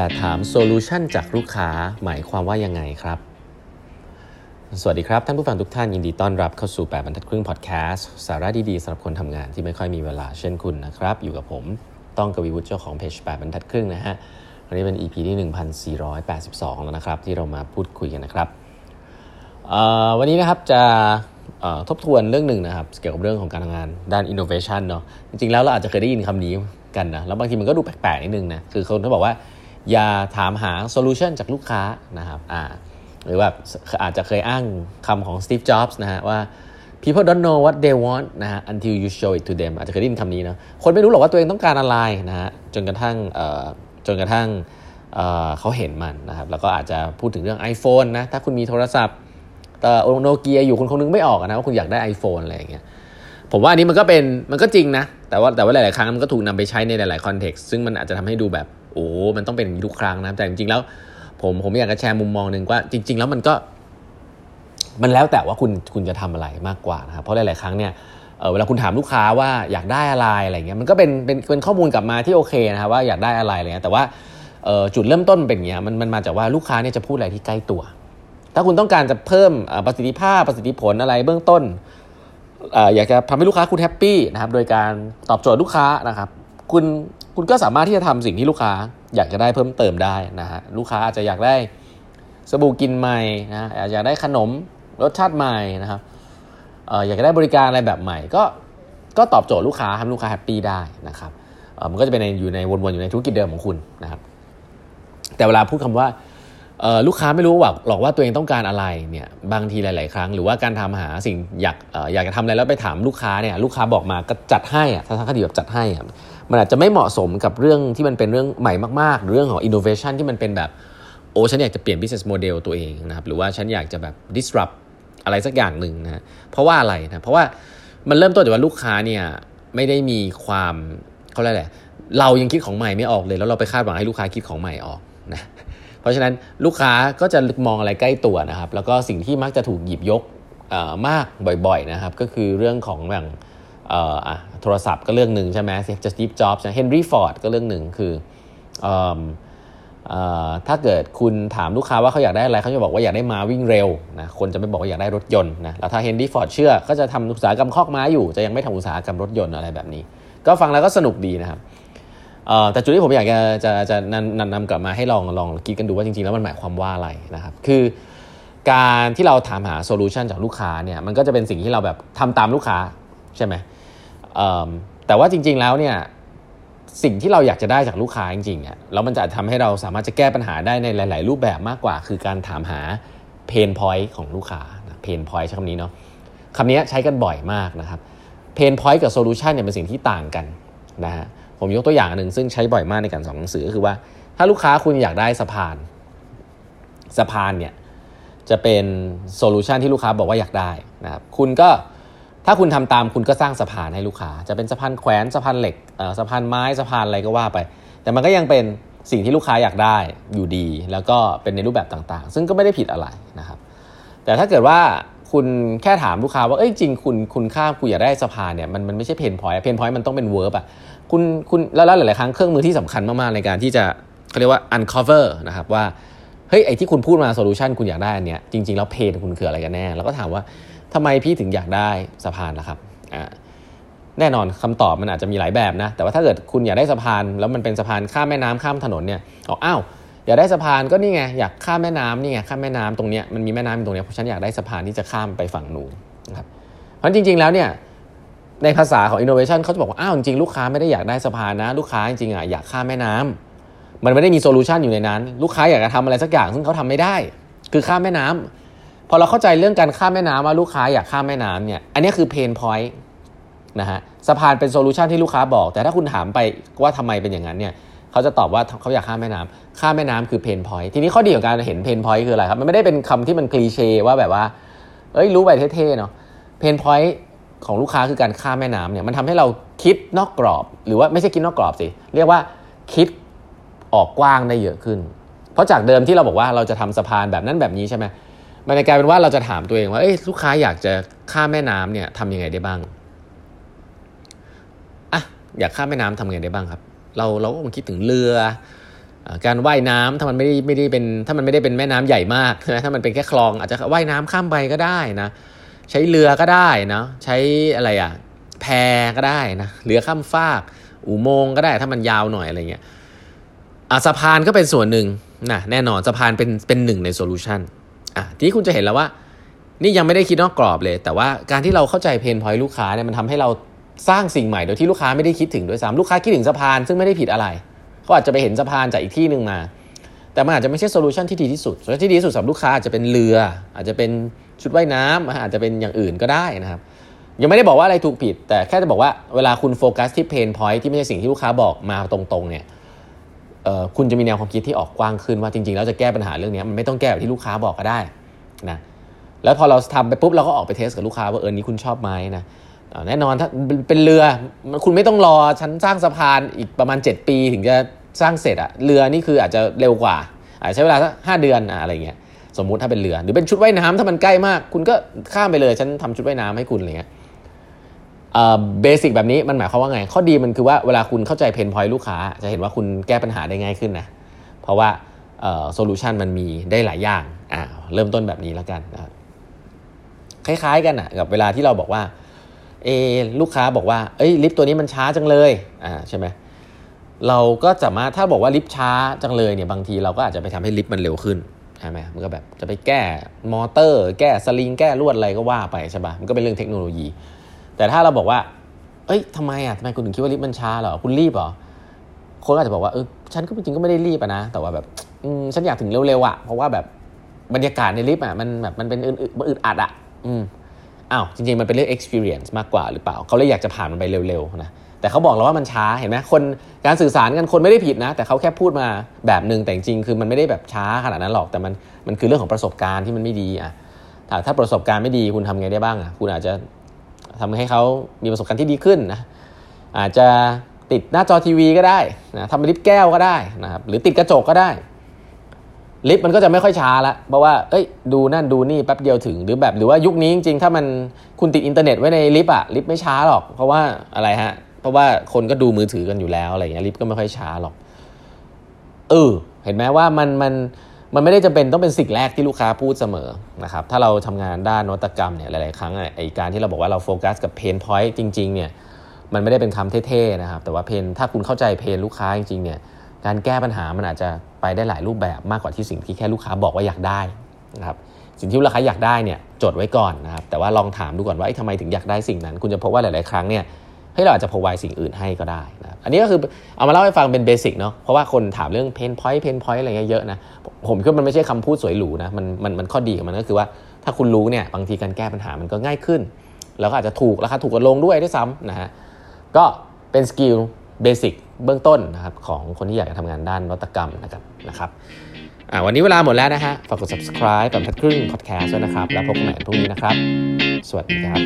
อย่าถาม solution จากลูกค้าหมายความว่ายังไงครับ สวัสดีครับ ท่านผู้ฟังทุกท่านยินดีต้อนรับเข้าสู่ 8บรรทัดครึ่งพอดแคสต์สาระดีๆสำหรับคนทำงานที่ไม่ค่อยมีเวลาเช่นคุณนะครับ อยู่กับผมต้องกวีวุฒิเจ้าของเพจ8บรรทัดครึ่งนะฮะวันนี้เป็น EP ที่ 1482 แล้วนะครับ ที่เรามาพูดคุยกันนะครับวันนี้นะครับจะทบทวนเรื่องหนึ่งนะครับ เกี่ยวกับเรื่องของการทำงานด้าน innovation เนาะจริงๆแล้วเราอาจจะเคยได้ยินคำนี้กันนะแล้วบางทีมันก็ดูแปลกๆนิดนึงนะคือคนเขาบอกว่า อย่าถามหาโซลูชันจากลูกค้านะครับอ่าหรือว่าอาจจะเคยอ้างคำของ Steve Jobs นะฮะว่า people don't know what they want นะฮะ until you show it to them อาจจะเคยได้ยินคำนี้นะคนไม่รู้หรอกว่าตัวเองต้องการอะไรนะฮะจนกระทั่งจนกระทั่งเขาเห็นมันนะครับแล้วก็อาจจะพูดถึงเรื่อง iPhone นะถ้าคุณมีโทรศัพท์แต่โนเกียอยู่คุณคงนึกไม่ออกนะว่าคุณอยากได้ iPhone อะไรอย่างเงี้ยผมว่าอันนี้มันก็เป็นมันก็จริงนะแต่ว่าแต่ว่าหลาย ๆ ครั้งมันก็ถูกนำไปใช้ในหลาย ๆ คอนเท็กซ์ซึ่งมันอาจจะทำให้ดูแบบ อ้มันต้องเป็นอย่างนี้ทุกครั้งนะแต่จริงๆแล้ว ผมผมอยากจะแชร์มุมมองหนึ่งว่า จริง ๆ แล้วมันก็ มันแล้วแต่ว่าคุณคุณจะทำอะไรมากกว่านะครับเพราะหลายๆครั้งเนี่ยเเวลาคุณถามลูกค้าว่าอยากได้อะไรอะไรเงี้ยมันก็เป็นเป็นเป็นข้อมูลกลับมาที่โอเคนะครับว่าอยากได้อะไรอะไรเงี้ยแต่ว่าจุดเริ่มต้นเป็นอย่างเงี้ยมันมันมาจากว่าลูกค้าเนี่ยจะพูดอะไรที่ใกล้ตัว ถ้าคุณต้องการจะเพิ่มประสิทธิภาพประสิทธิผลอะไรเบื้องต้นอยากจะทำให้ลูกค้าคุณแฮปปี้นะครับโดยการตอบโจทย์ลูกค้านะครับ คุณ คุณก็สามารถที่จะทำสิ่งที่ลูกค้าอยากจะได้เพิ่มเติมได้นะฮะลูกค้าอาจจะอยากได้สบู่กินใหม่นะอยากได้ขนมรสชาติใหม่นะครับอยากจะได้บริการอะไรแบบใหม่ ก็ก็ตอบโจทย์ลูกค้าทำลูกค้าแฮปปี้ได้นะครับมันก็จะเป็นอยู่ในวนๆอยู่ในธุรกิจเดิมของคุณนะครับ แต่เวลาพูดคำว่า ลูกค้าไม่รู้ว่าหรอกว่าตัวเองต้องการอะไรเนี่ยบางทีหลาย ๆ ครั้ง หรือว่าการทำหาสิ่งอยากอยากจะทำอะไรแล้วไปถามลูกค้าเนี่ยลูกค้าบอกมาก็จัดให้อะทัศนคติแบบจัดให้อะมันอาจจะไม่เหมาะสมกับเรื่องที่มันเป็นเรื่องใหม่มากๆหรือเรื่องของ innovation ที่มันเป็นแบบโอ้ฉันอยากจะเปลี่ยน business model ตัวเองนะครับหรือว่าฉันอยากจะแบบ disrupt อะไรสักอย่างหนึ่งนะเพราะว่าอะไรนะเพราะว่ามันเริ่มต้นจากว่าลูกค้าเนี่ยไม่ได้มีความเขาเรียกอะไรเรายังคิดของใหม่ไม่ออกเลย แล้วเราไปคาดหวังให้ลูกค้าคิดของใหม่ออกนะ เพราะฉะนั้นลูกค้าก็จะมองอะไรใกล้ตัวนะครับ แล้วก็สิ่งที่มักจะถูกหยิบยกมาบ่อยๆนะครับ ก็คือเรื่องของแบบโทรศัพท์ก็เรื่องหนึ่งใช่ไหมจะสตีฟจ็อบส์เฮนรี่ฟอร์ดก็เรื่องหนึ่งคือถ้าเกิดคุณถามลูกค้าว่าเขาอยากได้อะไรเขาจะบอกว่าอยากได้ม้าวิ่งเร็วนะคนจะไม่บอกว่าอยากได้รถยนต์นะแล้วถ้าเฮนรี่ฟอร์ดเชื่อก็จะทำอุตสาหกรรมคอกม้าอยู่ จะยังไม่ทำอุตสาหกรรมรถยนต์อะไรแบบนี้ ก็ฟังแล้วก็สนุกดีนะครับ แต่จุดที่ผมอยากจะจะจะนำนำกลับมาให้ลองลองคิดกันดูว่าจริงๆ แล้วมันหมายความว่าอะไรนะครับ คือการที่เราถามหา solution จากลูกค้าเนี่ยมันก็จะเป็นสิ่งที่เราแบบทำตามลูกค้าใช่ไหมแต่ว่าจริง ๆแล้วเนี่ยสิ่งที่เราอยากจะได้จากลูกค้าจริงๆเนี่ยแล้วมันจะทำให้เราสามารถจะแก้ปัญหาได้ในหลาย ๆ รูปแบบมากกว่า คือการถามหา pain point ของลูกค้า pain point ใช้คำนี้เนาะคำนี้ใช้กันบ่อยมากนะครับ pain point กับ solution เนี่ยเป็นสิ่งที่ต่างกันนะฮะ ผมยกตัวอย่างหนึ่งซึ่งใช้บ่อยมากในการสอนหนังสือก็คือว่า ถ้าลูกค้าคุณอยากได้สะพาน สะพานเนี่ยจะเป็น solution ที่ลูกค้าบอกว่าอยากได้นะครับคุณก็ถ้าคุณทำตามคุณก็สร้างสะพานให้ลูกค้า จะเป็นสะพานแขวนสะพานเหล็กสะพานไม้สะพานอะไรก็ว่าไป แต่มันก็ยังเป็นสิ่งที่ลูกค้าอยากได้อยู่ดี แล้วก็เป็นในรูปแบบต่างๆ ซึ่งก็ไม่ได้ผิดอะไรนะครับ แต่ถ้าเกิดว่า คุณแค่ถามลูกค้าว่าเอ้ยจริงคุณคุณค่าคุณอยากได้สะพานเนี่ยมันมันไม่ใช่ pain point pain point มันต้องเป็น verb อะคุณคุณแล้วหลายๆครั้งเครื่องมือที่สำคัญมากๆในการที่จะเขาเรียกว่า uncover นะครับว่าเฮ้ยไอ้ที่คุณพูดมา solution คุณอยากได้อันเนี้ยจริง ๆ แล้ว pain คุณคืออะไรกันแน่ แล้วก็ถามว่าทำไมพี่ถึงอยากได้สะพานล่ะครับอ่าแน่นอนคำตอบมันอาจจะมีหลายแบบนะ แต่ว่าถ้าเกิดคุณอยากได้สะพาน แล้วมันเป็นสะพานข้ามแม่น้ำข้ามถนนเนี่ยอ๋ออ้าว อยากได้สะพานก็นี่ไงอยากข้ามแม่น้ำนี่ไงข้ามแม่น้ำตรงเนี้ยมันมีแม่น้ำตรงเนี้ยเพราะฉันอยากได้สะพานที่จะข้ามไปฝั่งนู้นนะครับเพราะจริง ๆ แล้วเนี่ยในภาษาของ innovation เขาจะบอกว่าอ้าวจริงๆลูกค้าไม่ได้อยากได้สะพานนะ ลูกค้าจริงๆอะอยากข้ามแม่น้ำมันไม่ได้มี solution อยู่ในนั้น ลูกค้าอยากจะทำอะไรสักอย่างซึ่งเขาทำไม่ได้ คือข้ามแม่น้ำพอเราเข้าใจเรื่องการข้ามแม่น้ำว่าลูกค้าอยากข้ามแม่น้ำเนี่ยอันนี้คือ pain point นะฮะสะพานเป็น solution ที่ลูกค้าบอก แต่ถ้าคุณถามไปว่าทำไมเป็นอย่างนั้นเนี่ย เขาจะตอบว่าเขาอยากข้ามแม่น้ำข้ามแม่น้ำคือ pain point ทีนี้ข้อดีของการเห็น pain point คืออะไรครับ มันไม่ได้เป็นคำที่มัน cliché ว่าแบบว่า เอ้ยรู้ไปเท่ๆเนาะ pain point ของลูกค้าคือการข้ามแม่น้ำเนี่ยมันทำให้เราคิดนอกกรอบ หรือว่าไม่ใช่คิดนอกกรอบสิเรียกว่าคิดออกกว้างได้เยอะขึ้น เพราะจากเดิมที่เราบอกว่าเราจะทำสะพานแบบนั้นแบบนี้ใช่ไหมมันกลายเป็นว่าเราจะถามตัวเองว่าเอ้ลูกค้าอยากจะข้ามแม่น้ำเนี่ยทำยังไงได้บ้างอะอยากข้ามแม่น้ำทำไงได้บ้างครับ เราเราก็คงคิดถึงเรือ การว่ายน้ำถ้ามันไม่ได้ไม่ได้เป็นถ้ามันไม่ได้เป็นแม่น้ำใหญ่มากนะถ้ามันเป็นแค่คลองอาจจะว่ายน้ำข้ามไปก็ได้นะใช้เรือก็ได้นะใช้อะไรอะแพก็ได้นะเรือข้ามฟากอุโมงค์ก็ได้ถ้ามันยาวหน่อยอะไรเงี้ยอะสะพานก็เป็นส่วนหนึ่งนะแน่นอนสะพานเป็นเป็นหนึ่งใน solution อะทีนี้คุณจะเห็นแล้วว่า นี่ยังไม่ได้คิดนอกกรอบเลย แต่ว่าการที่เราเข้าใจ pain point ลูกค้าเนี่ยมันทำให้เรา สร้างสิ่งใหม่โดยที่ลูกค้าไม่ได้คิดถึงด้วยซ้ำลูกค้าคิดถึงสะพานซึ่งไม่ได้ผิดอะไรเขาอาจจะไปเห็นสะพานจากอีกที่หนึ่งมา แต่มันอาจจะไม่ใช่ solution ที่ดีที่สุด solution ที่ดีที่สุดสำหรับลูกค้าอาจจะเป็นเรือ อาจจะเป็นชุดว่ายน้ำอาจจะเป็นอย่างอื่นก็ได้นะครับ ยังไม่ได้บอกว่าอะไรถูกผิด แต่แค่จะบอกว่าเวลาคุณโฟกัสที่ pain point ที่ไม่ใช่สิ่งที่ลูกค้าบอกมาตรงๆเนี่ยคุณจะมีแนวความคิดที่ออกกว้างขึ้นว่าจริงๆแล้วจะแก้ปัญหาเรื่องนี้มันไม่ต้องแก้แบบที่ลูกค้าบอกก็ได้นะแล้วพอเราทำไปปุ๊บเราก็ออกไปเทสกับลูกค้าว่าเออนี้คุณชอบไหมนะ แน่นอนถ้าเป็นเรือคุณไม่ต้องรอชั้นสร้างสะพานอีกประมาณ 7 ปีถึงจะสร้างเสร็จอะเรือนี่คืออาจจะเร็วกว่าอาจใช้เวลาสักห้าเดือนอะไรเงี้ยสมมุติถ้าเป็นเรือ หรือเป็นชุดว่ายน้ำถ้ามันใกล้มาก คุณก็ข้ามไปเลยฉันทำชุดว่ายน้ำให้คุณอะไรเงี้ยเบสิกแบบนี้มันหมายความว่าไง ข้อดีมันคือว่าเวลาคุณเข้าใจเพนพอยต์ลูกค้า จะเห็นว่าคุณแก้ปัญหาได้ง่ายขึ้นนะ เพราะว่า solution มันมีได้หลายอย่างอ่าเริ่มต้นแบบนี้แล้วกัน คล้ายๆกันอะกับเวลาที่เราบอกว่า เอลูกค้าบอกว่าเอ้ยลิฟต์ตัวนี้มันช้าจังเลยอ่าใช่ไหมเราก็สามาถ้าบอกว่าลิฟต์ช้าจังเลยเนี่ยบางทีเราก็อาจจะไปทำให้ลิฟต์มันเร็วขึ้นใช่ไหมมันก็แบบจะไปแก้มอเตอร์ แก้สลิงแก้ลวดอะไรก็ว่าไปใช่ปะมันก็เป็นเรื่องเทคโนโลยี แต่ถ้าเราบอกว่า เอ้ยทำไมอะทำไมคุณถึงคิดว่าลิฟต์มันช้าเหรอคุณรีบเหรอคนอาจจะบอกว่าเออฉันก็จริงก็ไม่ได้รีบนะ แต่ว่าแบบอืมฉันอยากถึงเร็วๆอะเพราะว่าแบบบรรยากาศในลิฟต์อะมันแบบมันเป็นอึดอัดอะอืม อ้าวจริงๆมันเป็นเรื่อง experience มากกว่าหรือเปล่า เขาเลยอยากจะผ่านมันไปเร็วๆนะแต่เขาบอกเราว่ามันช้าเห็นไหมคนการสื่อสารกันคนไม่ได้ผิดนะ แต่เขาแค่พูดมาแบบหนึ่งแต่จริงคือมันไม่ได้แบบช้าขนาดนั้นหรอกแต่มันมันคือเรื่องของประสบการณ์ที่มันไม่ดีอะถ้าถ้าประสบการณ์ไม่ดีคุณทำไงได้บ้างอะคุณอาจจะทำให้เขามีประสบการณ์ที่ดีขึ้นนะอาจจะติดหน้าจอทีวีก็ได้นะทำลิฟต์แก้วก็ได้นะครับหรือติดกระจกก็ได้ ลิฟต์มันก็จะไม่ค่อยช้าละเพราะว่าเอ้ยดูนั่นดูนี่แป๊บเดียวถึงหรือแบบหรือว่ายุคนี้จริงๆ ถ้ามันคุณติดอินเทอร์เน็ตไว้ในลิฟต์อะลิฟต์ไม่ช้าหรอก เพราะว่าอะไรฮะ เพราะว่าคนก็ดูมือถือกันอยู่แล้วอะไรเงี้ยลิฟต์ก็ไม่ค่อยช้าหรอกเออเห็นไหมว่ามันมันมันไม่ได้จำเป็นต้องเป็นสิ่งแรกที่ลูกค้าพูดเสมอนะครับถ้าเราทำงานด้านนวัตกรรมเนี่ยหลาย ๆ ครั้งไอการที่เราบอกว่าเราโฟกัสกับ pain point จริง ๆ เนี่ยมันไม่ได้เป็นคำเท่ ๆ นะครับ แต่ว่า pain ถ้าคุณเข้าใจ pain ลูกค้าจริง ๆ เนี่ย การแก้ปัญหามันอาจจะไปได้หลายรูปแบบมากกว่าที่สิ่งที่แค่ลูกค้าบอกว่าอยากได้นะครับสิ่งที่ลูกค้าอยากได้เนี่ยจดไว้ก่อนนะครับแต่ว่าลองถามดูก่อนว่าทำไมถึงอยากได้สิ่งนั้น คุณจะพบว่าหลาย ๆ ครั้งเนี่ยให้เราอาจจะพอไวสิ่งอื่นให้ก็ได้นะอันนี้ก็คือเอามาเล่าให้ฟังเป็น basic เนาะเพราะว่าคนถามเรื่อง pain point pain point อะไรเงี้ยเยอะนะผมคิดว่ามันไม่ใช่คำพูดสวยหรูนะมันมันมันข้อดีของมันก็คือว่าถ้าคุณรู้เนี่ยบางทีการแก้ปัญหามันก็ง่ายขึ้น แล้วก็อาจจะถูกราคาถูกกว่าลงด้วยด้วยซ้ำนะฮะก็เป็นสกิลเบสิก เบื้องต้นนะครับของคนที่อยากจะทำงานด้านนวัตกรรมนะครับนะครับวันนี้เวลาหมดแล้วนะฮะฝากกด subscribe แบบพัดครึ่ง podcast ด้วยนะครับ แล้วพบกันใหม่พรุ่งนี้นะครับ สวัสดีครับ